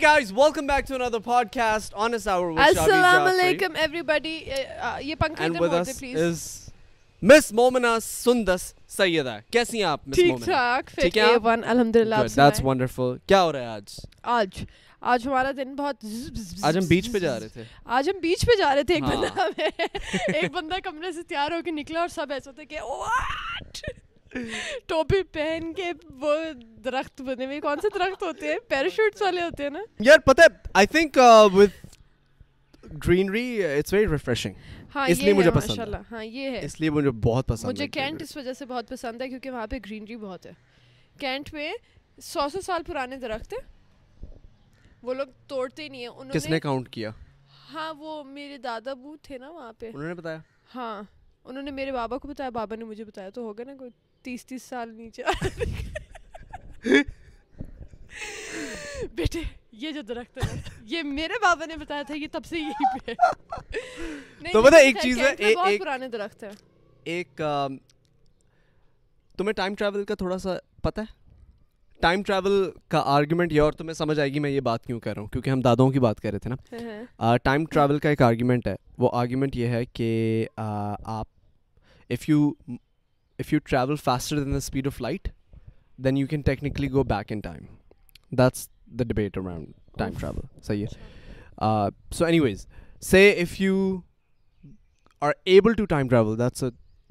جا رہے تھے آج ہم بیچ پہ جا رہے تھے ایک بندہ کمرے سے تیار ہو کے نکلا اور سب ایسے ہوتے ٹوپی پہن کے وہ درخت کینٹ میں سو سو سال پرانے درخت وہ لوگ توڑتے نہیں ہاں وہ میرے دادا بو تھے نا وہاں پہ بتایا ہاں انہوں نے میرے بابا کو بتایا بابا نے مجھے بتایا تو ہوگا نا کوئی تیس تیس سال نیچے بیٹے یہ جو درخت ہے یہ میرے بابا نے بتایا تھا یہ تب سے یہی پہ تو ایک ایک چیز ہے ہے پرانے درخت تمہیں ٹائم ٹریول کا تھوڑا سا پتہ ہے ٹائم ٹریول کا آرگیومنٹ یہ اور تمہیں سمجھ آئے گی میں یہ بات کیوں کر رہا ہوں کیونکہ ہم دادوں کی بات کر رہے تھے نا ٹائم ہاں، ٹریول ہاں۔ کا ایک آرگیومنٹ ہے وہ آرگیومنٹ یہ ہے کہ آپ if you if you travel faster than the speed of light then you can technically go back in this around ways سے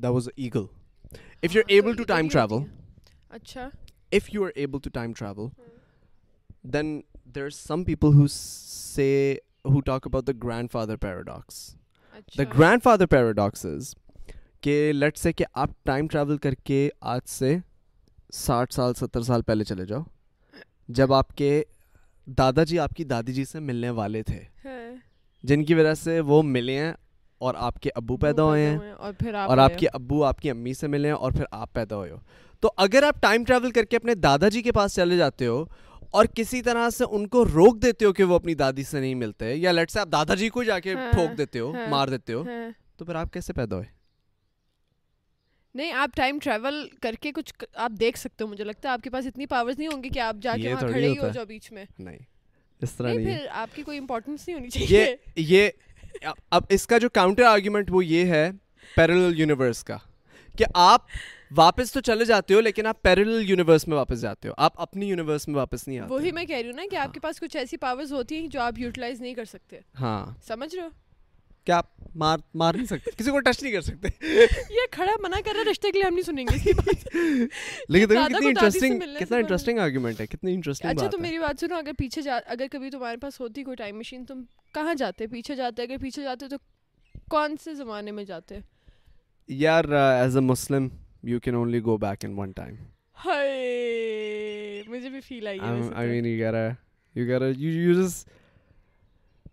was a eagle then there are some people grandfather paradox the grandfather paradox is کہ لٹ say کہ آپ time travel کر کے آج سے ساٹھ سال ستر سال پہلے چلے جاؤ جب آپ کے دادا جی آپ کی دادی جی سے ملنے والے تھے ہاں۔ جن کی وجہ سے وہ ملے ہیں اور آپ کے ابو پیدا ہوئے ہیں اور آپ کے ابو آپ کی امی سے ملے ہیں اور پھر آپ پیدا ہوئے ہو تو اگر آپ ٹائم ٹریول کر کے اپنے دادا جی کے پاس چلے جاتے ہو اور کسی طرح سے ان کو روک دیتے ہو کہ وہ اپنی دادی سے نہیں ملتے یا لٹ سے آپ دادا جی کو جا کے ہاں۔ ٹھوک دیتے ہو ہاں۔ مار دیتے ہو تو پھر آپ کیسے پیدا ہوئے نہیں آپ ٹائم ٹریول کر کے کچھ آپ دیکھ سکتے ہو مجھے لگتا ہے آپ کے پاس اتنی پاورز نہیں ہوں گی کہ آپ جا کے وہاں کھڑے ہی ہو جاؤ بیچ میں نہیں اس طرح نہیں پھر آپ کی کوئی امپورٹنس نہیں ہونی چاہیے یہ اب اس کا جو کاؤنٹر آرگیومنٹ وہ یہ ہے پیرل یونیورس کا کہ آپ واپس تو چلے جاتے ہو لیکن آپ پیرل یونیورس میں واپس جاتے ہو آپ اپنی یونیورس میں واپس نہیں آتے وہی میں کہہ رہی ہوں نا کہ آپ ہاں۔ کے پاس کچھ ایسی پاورز ہوتی ہیں جو آپ یوٹیلائز نہیں کر سکتے ہاں سمجھ رہے ہو کیا آپ مار مار نہیں سکتے کسی کو ٹچ نہیں کر سکتے یہ کھڑا منع کر رہا رشتے کے لیے ہم نہیں سنیں گے لیکن دیکھو کتنی انٹرسٹنگ کتنا انٹرسٹنگ آرگیومنٹ ہے کتنی انٹرسٹنگ اچھا تو میری بات سنو اگر پیچھے جا اگر کبھی تمہارے پاس ہوتی کوئی ٹائم مشین تم کہاں جاتے پیچھے جاتے اگر پیچھے جاتے تو کون سے زمانے میں جاتے یار as a Muslim you can only go back in one time ہائے مجھے بھی feel I I mean you get a you get a you just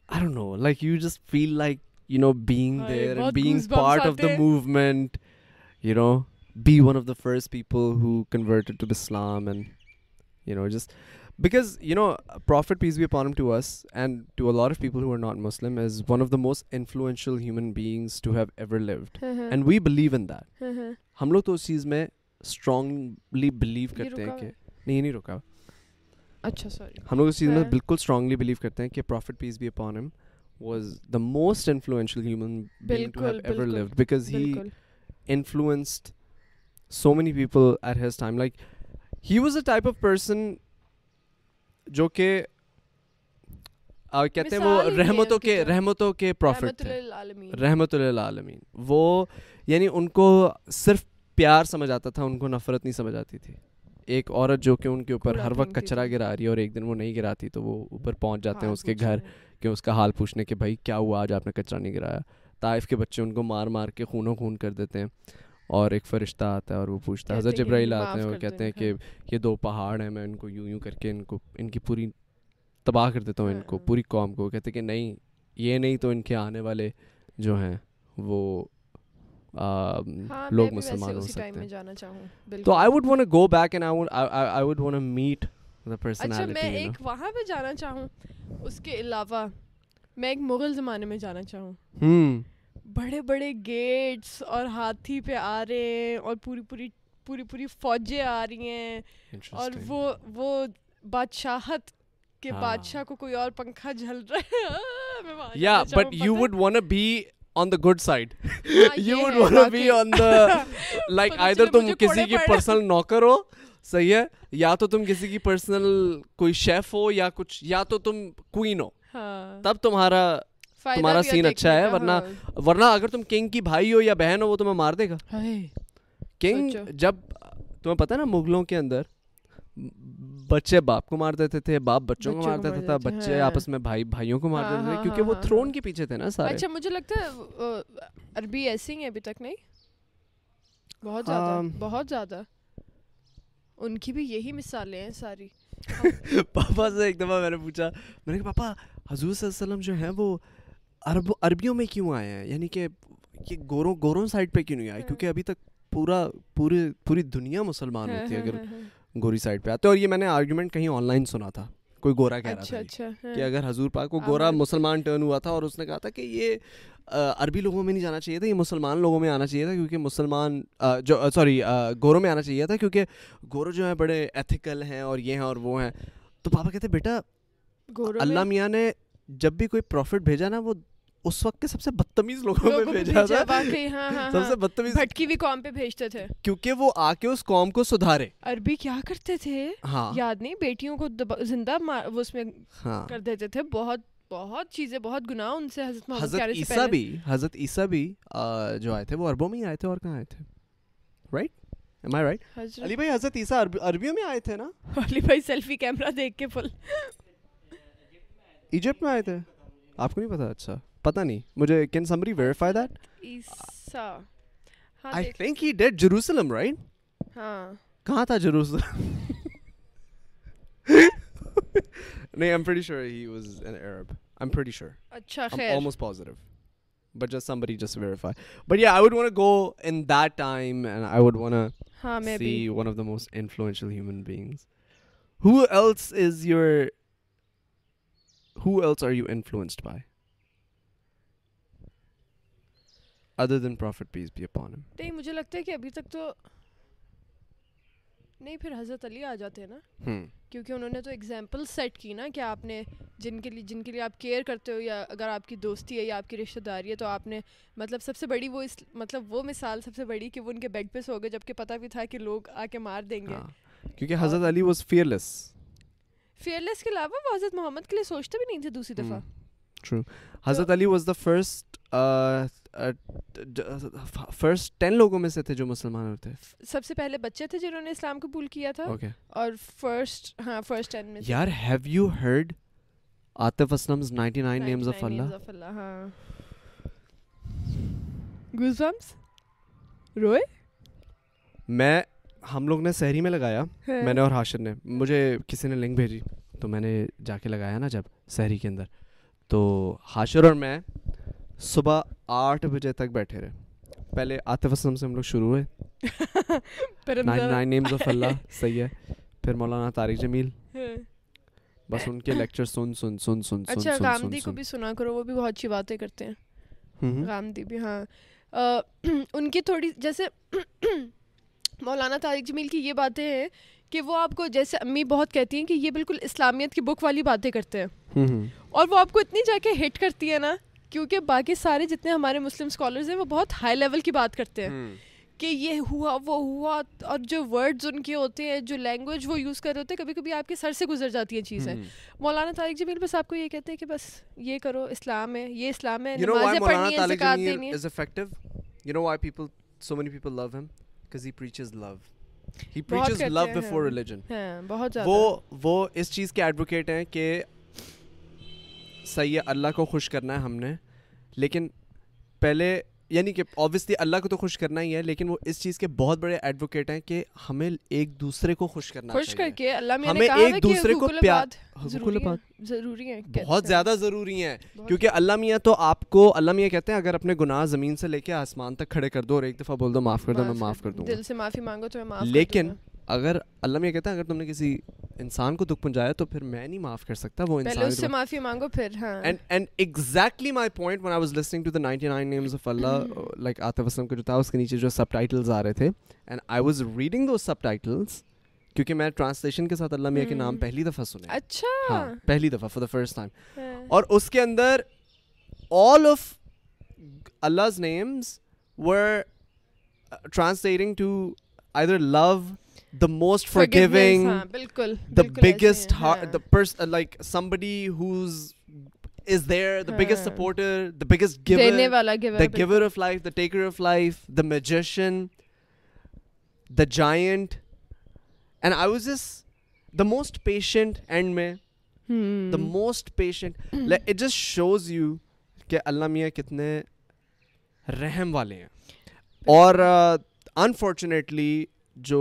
I don't know like you just feel like moment you know be one of the first پیپلام peace be that ہم لوگ تو اس چیز میں strongly blue کرتے ہیں کہ نہیں نہیں رکا اچھا سوری ہم لوگ اس چیز میں ہاں۔ بالکل اسٹرانگلی بلیو کرتے ہیں کہ prophet peace be upon was the most influential human ever live because he influenced so many people at his time like he was a type of person جو کہ کہتے ہیں وہ رحمتوں کے رحمتوں کے پروفٹ رحمت للعالمین وہ یعنی ان کو صرف پیار سمجھ آتا تھا ان کو نفرت نہیں سمجھ آتی تھی ایک عورت جو کہ ان کے اوپر ہر وقت کچرا گرا رہی ہے اور ایک دن وہ نہیں گراتی تو وہ اوپر پہنچ جاتے ہاں، ہیں اس کے گھر کہ اس کا حال پوچھنے کہ بھائی کیا ہوا آج آپ نے کچرا نہیں گرایا طائف کے بچے ان کو مار مار کے خون و خون کر دیتے ہیں اور ایک فرشتہ آتا ہے اور وہ پوچھتا ہے حضرت جبرائیل آتے ہیں وہ کہتے ہیں کہ یہ دو پہاڑ ہیں میں ان کو یوں یوں کر کے ان کو ان کی پوری تباہ کر دیتا ہوں ان کو ہاں۔ پوری قوم کو کہتے ہیں کہ نہیں یہ نہیں تو ان کے آنے والے جو ہیں وہ ہاں، لوگ مسلمان ہو سکتے ہیں تو I would want go back and I want meet اچھا میں میں میں ایک ایک وہاں پہ پہ جانا جانا چاہوں چاہوں اس کے علاوہ مغل زمانے بڑے بڑے گیٹس اور اور اور ہاتھی آ آ رہے ہیں ہیں پوری پوری پوری پوری فوجیں رہی وہ وہ بادشاہت کے ہاں۔ بادشاہ کو کوئی اور پنکھا جھل رہا ہے یا but you would be on the good side you would be on the like تم کسی کی پرسنل نوکر ہو صحیح ہے یا تو تم کسی کی پرسنل کوئی شیف ہو یا کچھ یا تو تم کوئین ہو ہاں۔ تب تمہارا تمہارا سین اچھا ہے ورنہ ہاں۔ ورنہ اگر تم کنگ کی بھائی ہو یا بہن ہو وہ تمہیں مار دے گا کنگ جب تمہیں پتا نا مغلوں کے اندر بچے باپ کو مار دیتے تھے باپ بچوں کو مار دیتا تھا بچے ہاں۔ آپس میں بھائی بھائیوں کو مار دیتے تھے کیونکہ وہ تھرون کے پیچھے تھے نا سارے اچھا مجھے لگتا ہے عربی ایسی ہیں ابھی تک نہیں بہت زیادہ بہت زیادہ ان کی بھی یہی مثالیں ہیں ساری پاپا سے ایک دفعہ میں نے پوچھا میں نے کہا پاپا حضور صلی اللہ علیہ وسلم جو ہیں وہ عرب عربیوں میں کیوں آئے ہیں یعنی کہ یہ گوروں گوروں سائڈ پہ کیوں نہیں آئے کیونکہ ابھی تک پورا پورے پوری دنیا مسلمان ہوتی ہے اگر گوری سائڈ پہ آتے اور یہ میں نے آرگیومنٹ کہیں آن لائن سنا تھا کوئی گورا کہہ رہا تھا اچھا، اچھا، ہاں۔ کہ اگر حضور پاک کو گورا مسلمان ٹرن ہوا تھا اور اس نے کہا تھا کہ یہ عربی لوگوں میں نہیں جانا چاہیے تھا یہ مسلمان لوگوں میں آنا چاہیے تھا کیونکہ مسلمان جو سوری گورو میں آنا چاہیے تھا کیونکہ گورو جو ہیں بڑے ایتھیکل ہیں اور یہ ہیں اور وہ ہیں تو پاپا کہتے بیٹا اللہ میاں نے جب بھی کوئی پروفٹ بھیجا نا وہ اس وقت کے سب سے بدتمیز لوگوں میں بھیجا تھا ہاں، ہاں، سب سے ہاں۔ بدتمیز بھٹکی بھی قوم پہ بھیجتے تھے کیونکہ وہ آ کے اس قوم کو سدھارے عربی کیا کرتے تھے یاد نہیں بیٹیوں کو زندہ اس میں کر دیتے تھے بہت بہت چیزیں بہت گناہ ان سے حضرت حضرت عیسیٰ بھی حضرت عیسیٰ بھی جو آئے تھے وہ عربوں میں ہی آئے تھے اور کہاں آئے تھے right am I right Ali بھائی حضرت عیسیٰ عربیوں میں آئے تھے نا علی بھائی سیلفی کیمرہ دیکھ کے فل ایجپٹ میں آئے تھے آپ کو نہیں پتا اچھا پتا نہیں مجھے can somebody verify that I think he died Jerusalem right ہاں کہاں تھا جروسلم نہیں I am pretty sure he was an Arab I am pretty sure اچھا خیر I am almost positive but just somebody just verify but yeah I would want go in that time and I would want ہاں me be one of the most influential human beings who else is your who else are you influenced by other than prophet peace ہم نہیں نہیں مجھے لگتا ہے ہے ہے کہ کہ کہ ابھی تک تو تو تو پھر حضرت علی آ جاتے ہیں نا نا کیونکہ انہوں نے نے نے ایگزامپل سیٹ کی کی کی آپ آپ آپ آپ آپ جن جن کے کے کے لیے لیے کیئر کرتے ہو یا یا اگر دوستی رشتہ داری مطلب مطلب سب مطلب سب سے سے بڑی بڑی وہ وہ وہ اس مثال ان بیڈ دوست رو گے جبکہ پتہ بھی تھا کہ لوگ آ کے مار دیں گے ہاں، کیونکہ حضرت حضرت علی واز کے کے علاوہ وہ محمد لیے سوچتے بھی نہیں تھے دوسری دفعہ true Hazrat Ali was the first first ten لوگوں میں سے تھے جو مسلمان ہوتے ہیں سب سے پہلے بچے تھے جنہوں نے اسلام قبول کیا تھا اور فرسٹ ہاں فرسٹ ٹین میں یار have you heard Atif Aslam's 99 names of Allah goes bums روئے میں ہم لوگ نے سہری میں لگایا ہاں. میں نے اور ہاشر نے مجھے کسی نے لنک بھیجی تو میں نے جا کے لگایا نا جب سہری کے اندر تو حاشر اور میں صبح آٹھ بجے تک بیٹھے رہے پہلے آتف اسلم سے ہم لوگ شروع ہوئے پھر مولانا طارق جمیل ہاں۔ بس ان کے سنا کرو وہ بھی بہت اچھی باتیں کرتے ہیں بھی ہاں ان کی تھوڑی جیسے مولانا طارق جمیل کی یہ باتیں ہیں کہ وہ آپ کو جیسے امی بہت کہتی ہیں کہ یہ بالکل اسلامیت کی بک والی باتیں کرتے ہیں اور وہ آپ کو اتنی جا کے ہٹ کرتی ہے نا کیونکہ باقی سارے جتنے ہمارے مسلم اسکالرز ہیں ہیں ہیں ہیں وہ وہ وہ بہت ہائی لیول کی بات کرتے کہ یہ ہوا ہوا اور جو جو ورڈز ان کے کے ہوتے ہوتے لینگویج یوز کر رہے کبھی کبھی آپ سر سے گزر جاتی ہیں چیزیں مولانا طارق جمیل بس آپ کو یہ کہتے ہیں کہ بس یہ کرو اسلام ہے یہ اسلام ہے وہ اس چیز کے ایڈوکیٹ ہیں کہ صحیح ہے اللہ کو خوش کرنا ہے ہم نے لیکن پہلے یعنی کہ آبویسلی اللہ کو تو خوش کرنا ہی ہے لیکن وہ اس چیز کے بہت بڑے ایڈوکیٹ ہیں کہ ہمیں ایک دوسرے کو خوش کرنا خوش کر کے اللہ میں ہمیں ایک دوسرے کو پیار ضروری ہیں بہت زیادہ ضروری ہے کیونکہ اللہ میاں تو آپ کو اللہ میاں کہتے ہیں اگر اپنے گناہ زمین سے لے کے آسمان تک کھڑے کر دو اور ایک دفعہ بول دو معاف کر دو میں معاف کر دوں دل سے معافی مانگو تو میں لیکن اگر اللہ میں یہ کہتا ہے اگر تم نے کسی انسان کو دکھ پہنچایا تو پھر میں نہیں معاف کر سکتا وہ انسان پہلے اس سے معافی مانگو پھر ہاں and and exactly my point one I was listening to the 99 names of Allah like Atif Aslam کا جو تھا اس کے نیچے جو سب ٹائٹلز آ رہے تھے and I was reading those subtitles کیونکہ میں ٹرانسلیشن کے ساتھ اللہ میاں کے نام پہلی دفعہ سنے اچھا ہاں، پہلی دفعہ فار دا فرسٹ ٹائم اور اس کے اندر all of Allah's names were translating to I love the most forgiving بالکل the biggest heart per like somebody biggest supporter the the biggest giver of life the taker of life the magician the giant and I was is the most patient and میں the most patient it just shows you کہ اللہ میاں کتنے رحم والے ہیں اور unfortunately جو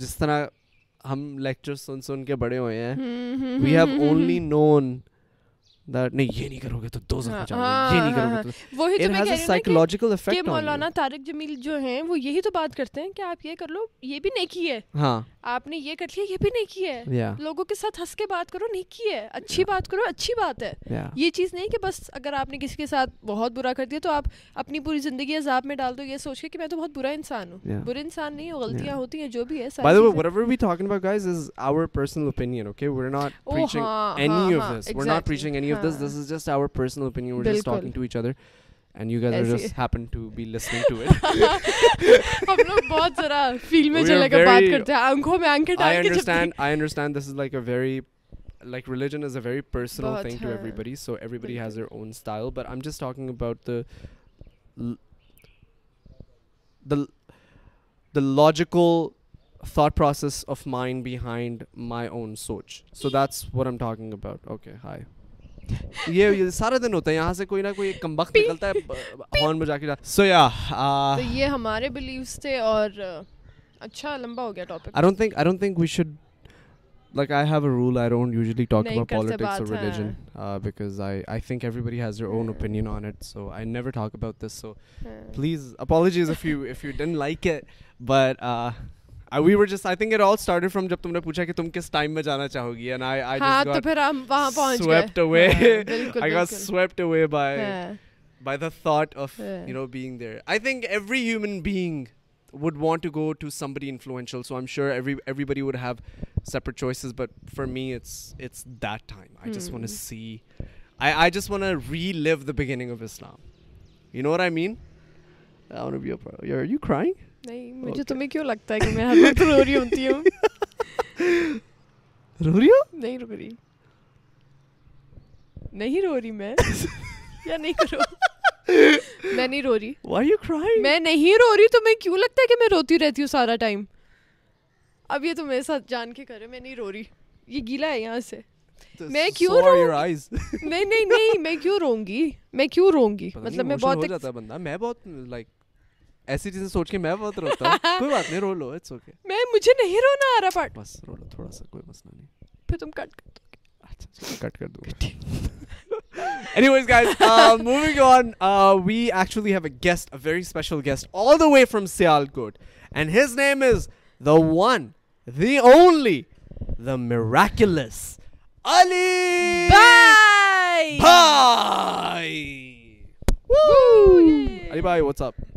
جس طرح ہم لیکچر سن سن کے بڑے ہوئے ہیں یہ نہیں کرو گے مولانا طارق جمیل جو ہیں وہ یہی تو بات کرتے ہیں کہ آپ یہ کر لو یہ بھی نیکی ہے ہاں آپ نے یہ کر لیا یہ بھی نہیں کیا ہے لوگوں کے ساتھ ہنس کے بات کرو نہیں کی ہے اچھی بات کرو اچھی بات ہے یہ چیز نہیں کہ بس اگر آپ نے کسی کے ساتھ بہت برا کر دیا تو آپ اپنی پوری زندگی عذاب میں ڈال دو یہ سوچ کے کہ میں تو بہت برا انسان ہوں برے انسان نہیں ہوں غلطیاں ہوتی ہیں جو بھی ہے and you just happen to to be listening it ہم لوگ بہت ذرا فیل میں میں چلے کے کے بات کرتے ہیں آنکھوں آنکھیں ڈال I I understand understand this is like very like religion is very personal thing to every every body body so has their own style but I am just talking about the the logical thought process of mind behind my own سوچ so that's what I'm talking about okay hi یہ سارا دن ہوتا ہے یہاں سے کوئی نہ کوئی کم وقت نکلتا ہے ہارن بجا کے سو یا یہ ہمارے بلیوز تھے اور اچھا لمبا ہو گیا topic I don't think I don't think we should like I have a rule I don't usually talk about politics اور religion because I I think everybody has your own opinion on it so I never talk about this so please apologies if you if you don't like it but we were just I think it all started from جب تم نے پوچھا کہ تم کس time میں جانا چاہو گی and I I just got پھر ہم وہاں پہنچ گئے swept away I got swept away by by the thought of you know being there I think every human being would want to go to somebody influential so I am sure every everybody would have separate choices but for me it's it's that time I just want to see I I just want to relive the beginning of Islam you know I mean I mean you crying نہیں مجھے تمہیں کیوں لگتا ہے کہ میں ہر وقت رو رہی ہوتی ہوں رو رہی ہو نہیں رو رہی نہیں رو رہی میں یا نہیں کرو میں نہیں رو رہی وائی یو کرائی میں نہیں رو رہی تمہیں کیوں لگتا ہے کہ میں روتی رہتی ہوں سارا ٹائم اب یہ تو میرے ساتھ جان کے کرے میں نہیں رو رہی یہ گیلا ہے یہاں سے میں کیوں نہیں نہیں نہیں میں کیوں رو گی میں کیوں رو گی مطلب میں بہت میں بہت لائک ایسی چیزیں سوچ کے میں بہت روتا ہوں کوئی بات نہیں رو لو اٹس اوکے میں مجھے نہیں رونا آ رہا پارٹ بس رو لو تھوڑا سا کوئی مسئلہ نہیں پھر تم کٹ کر دو اچھا کٹ کر دو Anyways guys, uh, moving on, uh, we actually have a guest, a very special guest all the way from Sialkot and his name is the one, the only, the miraculous Ali. Bye. Bye. Woo! Woo Ali bhai, what's up?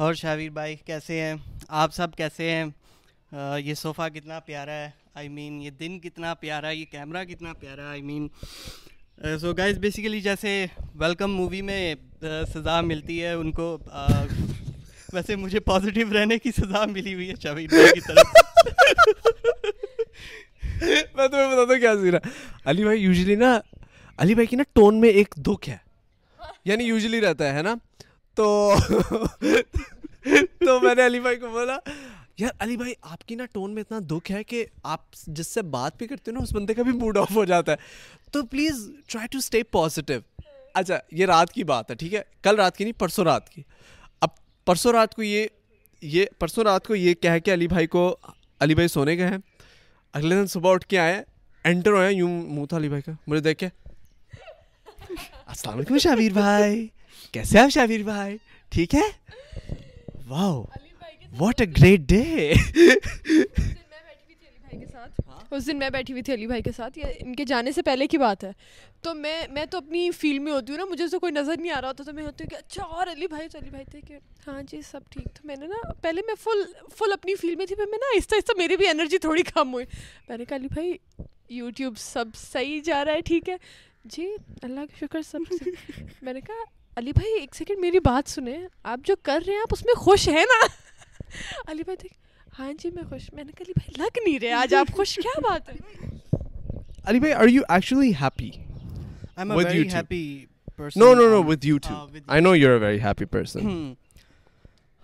اور شاویر بھائی کیسے ہیں آپ سب کیسے ہیں یہ صوفہ کتنا پیارا ہے آئی مین یہ دن کتنا پیارا ہے یہ کیمرہ کتنا پیارا ہے I mean so guys basically جیسے ویلکم مووی میں سزا ملتی ہے ان کو ویسے مجھے پازیٹیو رہنے کی سزا ملی ہوئی ہے شاویر بھائی کی طرف میں تمہیں بتاتا ہوں کیا سیرا علی بھائی یوزلی نا علی بھائی کی نا ٹون میں ایک دکھ ہے یعنی یوزلی رہتا ہے نا تو تو میں نے علی بھائی کو بولا یار علی بھائی آپ کی نا ٹون میں اتنا دکھ ہے کہ آپ جس سے بات بھی کرتے ہو نا اس بندے کا بھی موڈ آف ہو جاتا ہے تو please try to stay positive اچھا یہ رات کی بات ہے ٹھیک ہے کل رات کی نہیں پرسوں رات کی اب پرسوں رات کو یہ یہ پرسوں رات کو یہ کہہ کے علی بھائی کو علی بھائی سونے گئے ہیں اگلے دن صبح اٹھ کے آئے انٹر ہوئے یوں منہ تھا علی بھائی کا مجھے دیکھ کے السلام علیکم شابیر بھائی کیسے آپ شابیر بھائی ٹھیک ہے wow what a great day اس دن میں بیٹھی ہوئی تھی علی بھائی کے ساتھ یہ ان کے جانے سے پہلے کی بات ہے تو میں میں تو اپنی فیلڈ میں ہوتی ہوں نا مجھے تو کوئی نظر نہیں آ رہا ہوتا تو میں ہوتی ہوں کہ اچھا اور علی بھائی تو علی بھائی تھے کہ ہاں جی سب ٹھیک تو میں نے نا پہلے میں فل فل اپنی فیلڈ میں تھی پھر میں نا آہستہ آہستہ میری بھی انرجی تھوڑی کم ہوئی میں نے کہا علی بھائی یوٹیوب سب صحیح جا رہا ہے ٹھیک ہے جی اللہ کا شکر سب میں نے کہا علی بھائی ایک سیکنڈ میری بات سنیں آپ جو کر رہے ہیں آپ اس میں خوش ہیں نا علی بھائی دیکھ ہاں جی میں خوش میں نے کہا علی بھائی لگ نہیں رہے آج آپ خوش کیا بات ہے علی بھائی are you actually happy I am very happy person no no no with you too I know you are very happy person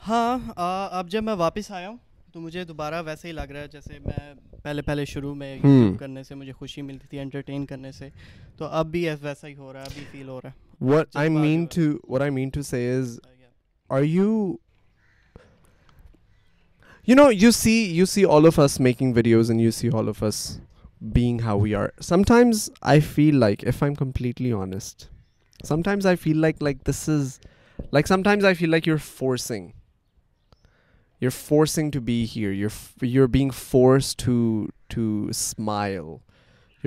ہاں اب جب میں واپس آیا ہوں تو مجھے دوبارہ ویسے ہی لگ رہا ہے جیسے میں پہلے پہلے شروع میں یوٹیوب کرنے سے مجھے خوشی ملتی تھی انٹرٹین کرنے سے تو اب بھی ویسا ہی ہو رہا ہے ابھی فیل ہو رہا ہے What I mean to say is, are you? You know, you see all of us making videos, and you see all of us being how we are. Sometimes I feel like, if I'm completely honest, sometimes I feel like this is, like, sometimes I feel like you're forcing to be here. You're being forced to smile.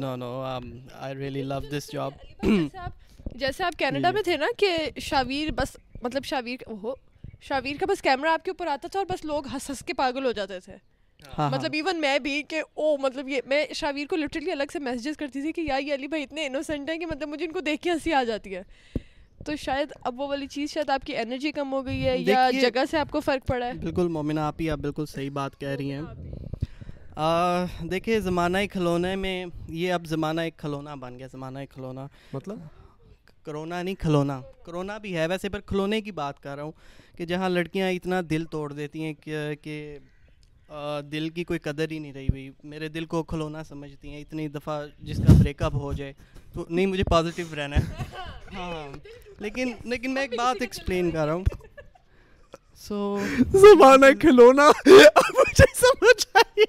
No no I really love this job جیسے آپ Canada hmm. میں تھے نا کہ shower بس مطلب shower shower کا بس کیمرہ آپ کے اوپر آتا تھا اور بس لوگ ہنس ہنس کے پاگل ہو جاتے تھے ہاں، ہاں. مطلب ایون میں بھی کہ او مطلب یہ میں شاویر کو لٹرلی الگ سے میسیجز کرتی تھی کہ یار یہ علی بھائی اتنے انوسینٹ ہیں کہ مطلب مجھے ان کو دیکھ کے ہنسی آ جاتی ہے تو شاید اب وہ والی چیز شاید آپ کی انرجی کم ہو گئی ہے یا جگہ سے آپ کو فرق پڑا ہے بالکل مومنہ آپ ہی آپ بالکل صحیح بات کہہ رہی ہیں دیکھیے زمانہ کھلونے میں یہ اب زمانہ ایک کھلونا بن گیا زمانہ ایک کھلونا مطلب کرونا نہیں کھلونا کرونا بھی ہے ویسے پر کھلونے کی بات کر رہا ہوں کہ جہاں لڑکیاں اتنا دل توڑ دیتی ہیں کہ دل کی کوئی قدر ہی نہیں رہی ہوئی میرے دل کو کھلونا سمجھتی ہیں اتنی دفعہ جس کا بریک اپ ہو جائے تو نہیں مجھے پازیٹیو رہنا ہے ہاں لیکن لیکن میں ایک بات ایکسپلین کر رہا ہوں سو زمانہ کھلونا مجھے سمجھ آئی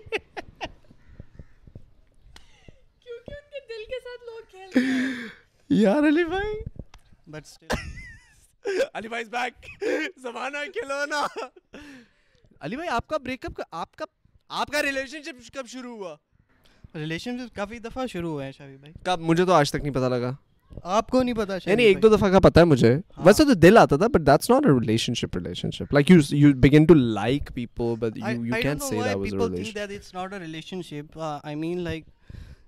ساتھ لوگ کھیل رہے ہیں یار علی بھائی بٹ سٹل علی بھائی از بیک زمانہ کھلونا علی بھائی آپ کا بریک اپ آپ کا آپ کا ریلیشن شپ کب شروع ہوا ریلیشن شپ کافی دفعہ شروع ہوا ہے شاہی بھائی کب مجھے تو آج تک نہیں پتہ لگا آپ کو نہیں پتا یعنی ایک دو دفعہ کا پتا ہے مجھے ہاں۔ ویسے تو دل آتا تھا but that's not a relationship relationship like you you begin to like people but you you can say that was a relationship I mean like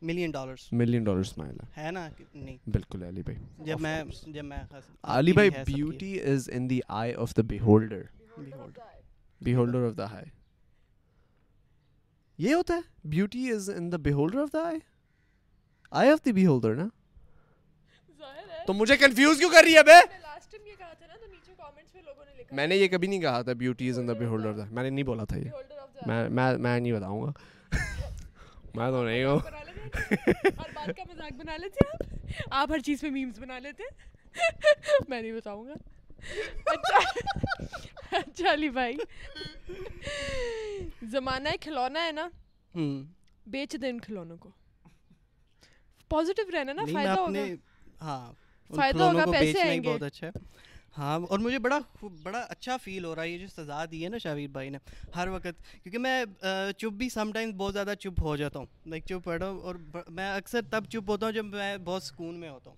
ہے میں نے یہ کبھی نہیں کہا تھا بیوٹی از ان بیہولڈر میں نے نہیں بولا تھا یہ میں میں نہیں بتاؤں گا تو نہیں ہوں بات کا مذاق بنا بنا لیتے لیتے آپ آپ ہر چیز پہ میمز ہیں میں نہیں بتاؤں گا اچھا, اچھا علی بھائی زمانہ کھلونا ہے نا بیچ دیں ان کھلونوں کو پازیٹیو رہنا نا فائدہ ہوگا ہوگا ہاں فائدہ پیسے آئیں گے بہت اچھا ہاں اور مجھے بڑا بڑا اچھا فیل ہو رہا ہے یہ جو سزا دی ہے نا شاویر بھائی نے ہر وقت کیونکہ میں چپ بھی سم ٹائمز بہت زیادہ چپ ہو جاتا ہوں لائک چپ رہا ہوں اور میں اکثر تب چپ ہوتا ہوں جب میں بہت سکون میں ہوتا ہوں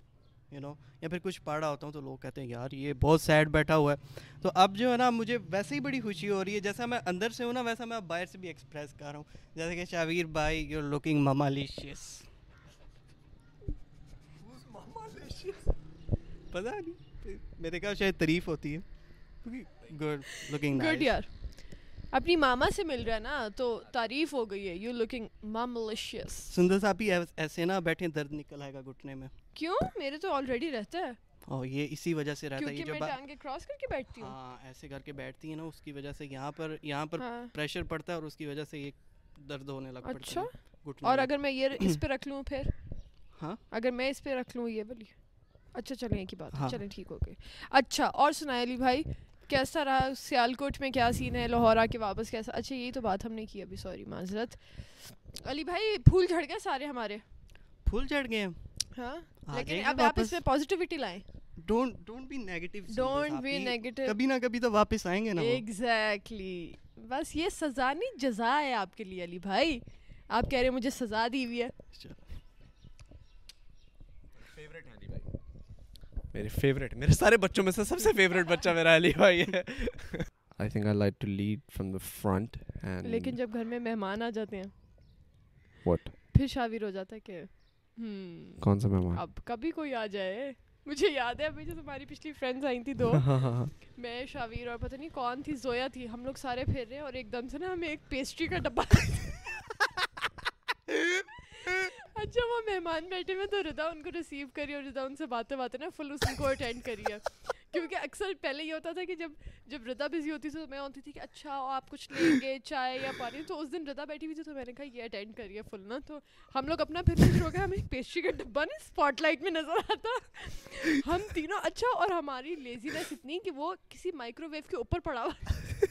یو نو یا پھر کچھ پڑھ رہا ہوتا ہوں تو لوگ کہتے ہیں یار یہ بہت سیڈ بیٹھا ہوا ہے تو اب جو ہے نا مجھے ویسے ہی بڑی خوشی ہو رہی ہے جیسا میں اندر سے ہوں نا ویسا میں اب باہر سے بھی ایکسپریس کر رہا ہوں جیسے کہ شاویر بھائی یو لوکنگ مامالیشیس پتہ پتا نہیں میرے کہا شاید تعریف ہوتی ہے اپنی ماما سے مل رہا ہے نا تو تعریف ہو گئی ہے یو لکنگ ماملیشیس سندر صاحب بھی ایسے نا بیٹھے درد نکل آئے گا گھٹنے میں کیوں میرے تو آلریڈی رہتا ہے اور یہ اسی وجہ سے رہتا ہے جب میں ٹانگے کراس کر کے بیٹھتی ہوں ہاں ایسے کر کے بیٹھتی ہیں نا اس کی وجہ سے یہاں پر یہاں پر پریشر ہاں۔ پڑتا ہے اور اس کی وجہ سے یہ درد ہونے لگا اچھا اور اگر میں یہ اس پہ رکھ لوں پھر ہاں اگر میں اس پہ رکھ لوں یہ بلی اچھا چلیں ایک ہی بات ہے ہاں۔ چلیں ٹھیک ہو گئی اچھا اور سنائے علی بھائی کیسا رہا سیال کوٹ میں کیا سین ہے لاہور آ کے واپس کیسا اچھا یہی تو بات ہم نے کی ابھی سوری معذرت علی بھائی پھول جھڑ گئے سارے ہمارے پھول جھڑ گئے ہاں لیکن اب آپ اس میں پازیٹیوٹی لائیں کبھی نہ کبھی تو واپس آئیں گے نا ایگزیکٹلی بس یہ سزا نہیں جزا ہے آپ کے لیے علی بھائی آپ کہہ رہے مجھے سزا دی ہوئی ہے میرے فیوریٹ میرے سارے بچوں میں سے سب سے فیوریٹ بچہ میرا علی بھائی ہے I think I like to lead from the front لیکن جب گھر میں مہمان آ جاتے ہیں واٹ پھر شاویر ہو جاتا ہے کہ کون سا مہمان اب کبھی کوئی آ جائے مجھے یاد ہے ابھی جو تمہاری پچھلی فرینڈز آئی تھیں دو ہاں، ہاں، ہاں۔ میں شاویر اور پتہ نہیں کون تھی زویا تھی ہم لوگ سارے پھر رہے ہیں اور ایک دم سے نا ہمیں ایک پیسٹری کا ڈبہ اچھا وہ مہمان بیٹھے ہوئے تو ردا ان کو ریسیو کری اور ردا ان سے باتیں باتیں نا فل اس کو اٹینڈ کری ہے کیونکہ اکثر پہلے یہ ہوتا تھا کہ جب جب ردا بزی ہوتی تھی تو میں ہوتی تھی کہ اچھا آپ کچھ لیں گے چائے یا پانی تو اس دن ردا بیٹھی ہوئی تھی تو میں نے کہا یہ اٹینڈ کری ہے فل نا تو ہم لوگ اپنا فیوریٹ ہو گیا ہمیں ایک پیسٹری کا ڈبہ نا اسپاٹ لائٹ میں نظر آتا ہم تینوں اچھا اور ہماری لیزینیس اتنی کہ وہ کسی مائکرو ویو کے اوپر پڑا ہوا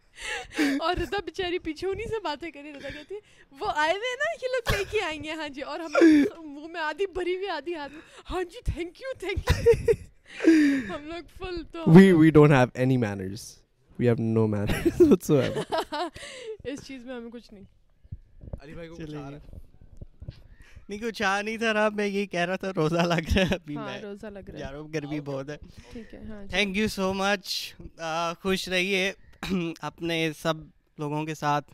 اور رتا بیچاری پیچھے انہیں سے باتیں کری رتا کہتی ہے وہ آئے ہوئے نا یہ لوگ لے کے آئیں گے ہاں جی اور ہم منہ میں آدھی بھری ہوئی آدھی ہاتھ میں ہاں جی تھینک یو تھینک یو ہم لوگ فل تو we we don't have any manners we have no manners whatsoever اس چیز میں ہمیں کچھ نہیں علی بھائی کو کچھ آ نہیں کچھ آ نہیں تھا رہا میں یہ کہہ رہا تھا روزہ لگ رہا ہے ابھی ہاں، میں روزہ لگ رہا ہے یار گرمی بہت ہے ٹھیک ہے تھینک یو سو مچ خوش رہیے اپنے سب لوگوں کے ساتھ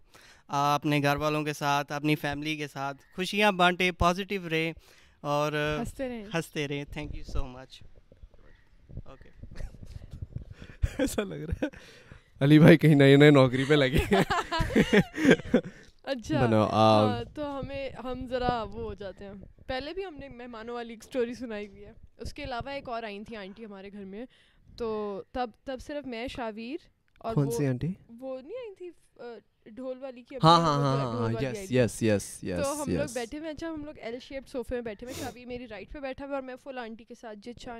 اپنے گھر والوں کے ساتھ اپنی فیملی کے ساتھ خوشیاں بانٹے پازیٹیو رہے اور ہنستے رہے thank you so much okay ایسا لگ رہا ہے علی بھائی کہیں نئے نئے نوکری پہ لگے اچھا ہاں، تو ہمیں ہم ذرا وہ ہو جاتے ہیں پہلے بھی ہم نے مہمانوں والی ایک اسٹوری سنائی ہوئی ہے اس کے علاوہ ایک اور آئی تھیں آنٹی ہمارے گھر میں تو تب تب صرف میں شاویر اور نہیں آئی تھی ڈھول والی یس ہاں، ہاں، ہاں، تو ہم لوگ بیٹھے اچھا، ہم لوگ سوفے میں بیٹھے رائٹ پہ بیٹھا ہوا میں فل آنٹی کے ساتھ جی، اچھا،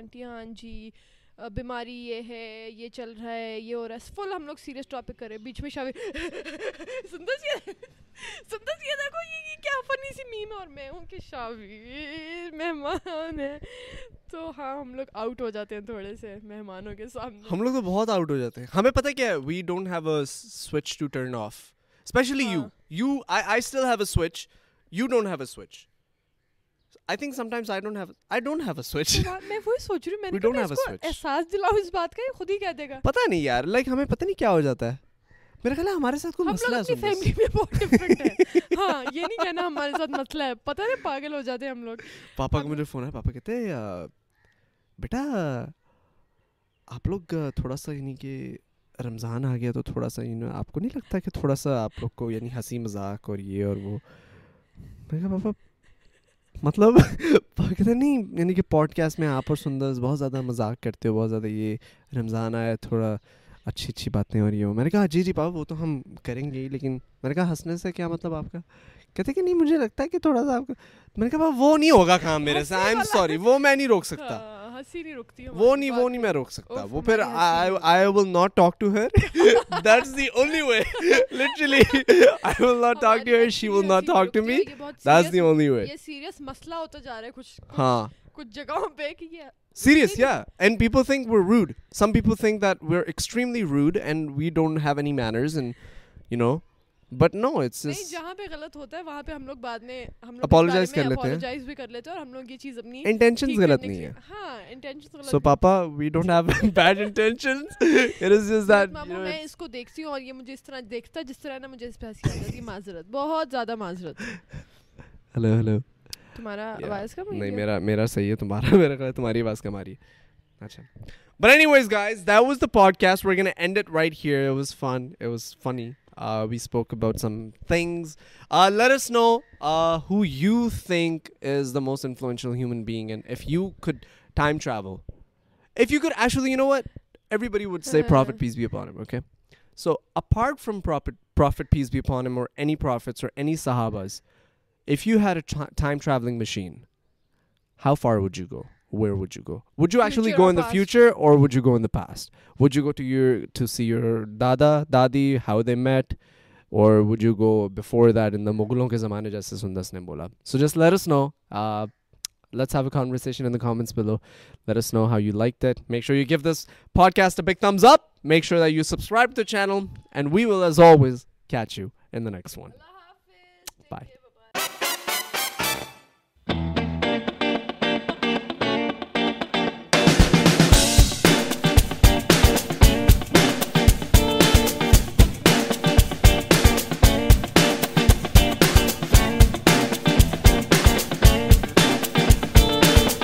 بیماری یہ ہے یہ چل رہا ہے یہ ہو رہا ہے فل ہم لوگ سیریس ٹاپک کر رہے بیچ میں شاوی سنتا سی سنتا سی دیکھو یہ کیا فنی سی میم اور میں ہوں کہ شاوی مہمان ہے تو ہاں ہم لوگ آؤٹ ہو جاتے ہیں تھوڑے سے مہمانوں کے سامنے ہم لوگ تو بہت آؤٹ ہو جاتے ہیں ہمیں پتہ کیا ہے we don't have a switch to turn off especially you you I I still have a switch you don't have a switch بیٹا آپ لوگ تھوڑا سا یعنی رمضان آ گیا تو تھوڑا سا آپ کو نہیں لگتا کہ تھوڑا سا آپ لوگ کو یعنی ہنسی مذاق اور یہ اور وہ پاپا مطلب کہتے نہیں یعنی کہ پوڈ کاسٹ میں آپ اور سندر بہت زیادہ مذاق کرتے ہو بہت زیادہ یہ رمضان آیا تھوڑا اچھی اچھی باتیں ہو رہی ہو میں نے کہا جی جی پاپا وہ تو ہم کریں گے ہی لیکن میں نے کہا ہنسنے سے کیا مطلب آپ کا کہتے کہ نہیں مجھے لگتا ہے کہ تھوڑا سا آپ کا میں نے کہا وہ نہیں ہوگا کام میرے سے آئی ایم سوری وہ میں نہیں روک سکتا ہاں۔ ہنسی نہیں نہیں نہیں رکتی وہ وہ میں روک سکتا وہ پھر I I will will will not not not talk talk talk to to to her her that's that's the the only only way way literally she me یہ یہ سیریس سیریس مسئلہ ہوتا جا رہا ہے کچھ کچھ ہاں جگہوں پہ کہ یا and and and people people think think we're rude rude some that we we are extremely don't have any manners you know but no it's جہاں پہ غلط ہوتا ہے وہاں پہ ہم لوگ بعد میں ہم لوگ اپولوجائز کر لیتے ہیں اپولوجائز بھی کر لیتے ہیں اور ہم لوگ یہ چیز اپنی انٹینشنز غلط نہیں ہیں ہاں انٹینشنز غلط so papa we don't have bad intentions it is just that mama میں اس کو دیکھتی ہوں اور یہ مجھے اس طرح دیکھتا جس طرح نا مجھے اس پہ ہنسی آ جاتی معذرت بہت زیادہ معذرت ہیلو ہیلو تمہارا آواز کا نہیں میرا میرا صحیح ہے تمہارا میرا غلط تمہاری آواز کم آ رہی ہے اچھا but anyways guys that was the podcast we gonna end it right here it was fun it was funny Uh, we spoke about some things. Uh, let us know uh, who you think is the most influential human being, and if you could time travel, if you could actually, you know what? Everybody would say Prophet, peace be upon him, okay? So apart from Prophet, peace be upon him, or any prophets or any sahabas, if you had a time traveling machine, how far would you go? Where would you go would you H go in future اور would you go in past would you go to to see you دادا دادی how they met اور would you go for that انا مغلوں کے زمانے جیسے بولا سو جسٹس